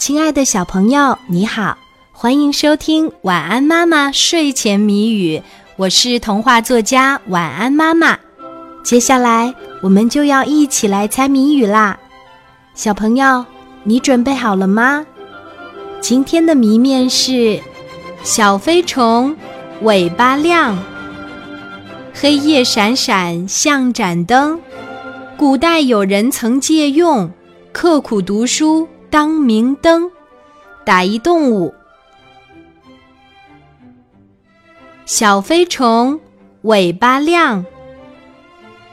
亲爱的小朋友，你好，欢迎收听《晚安妈妈睡前谜语》，我是童话作家晚安妈妈。接下来我们就要一起来猜谜语啦，小朋友，你准备好了吗？今天的谜面是：小飞虫尾巴亮，黑夜闪闪像盏灯。古代有人曾借用，刻苦读书。当明灯，打一动物。小飞虫尾巴亮，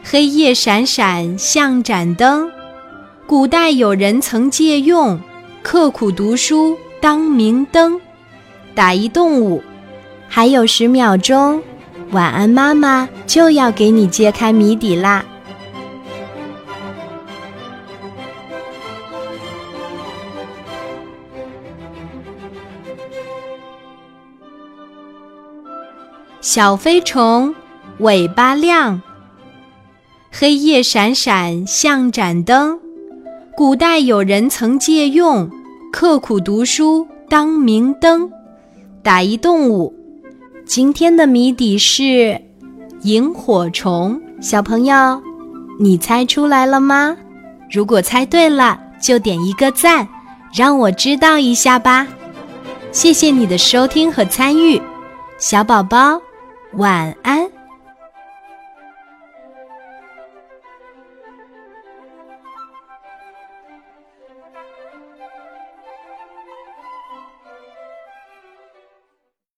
黑夜闪闪像盏灯。古代有人曾借用，刻苦读书当明灯，打一动物。还有十秒钟，晚安妈妈就要给你揭开谜底啦。小飞虫尾巴亮，黑夜闪闪像盏灯。古代有人曾借用，刻苦读书当明灯，打一动物。今天的谜底是萤火虫。小朋友，你猜出来了吗？如果猜对了，就点一个赞，让我知道一下吧。谢谢你的收听和参与，小宝宝。晚安。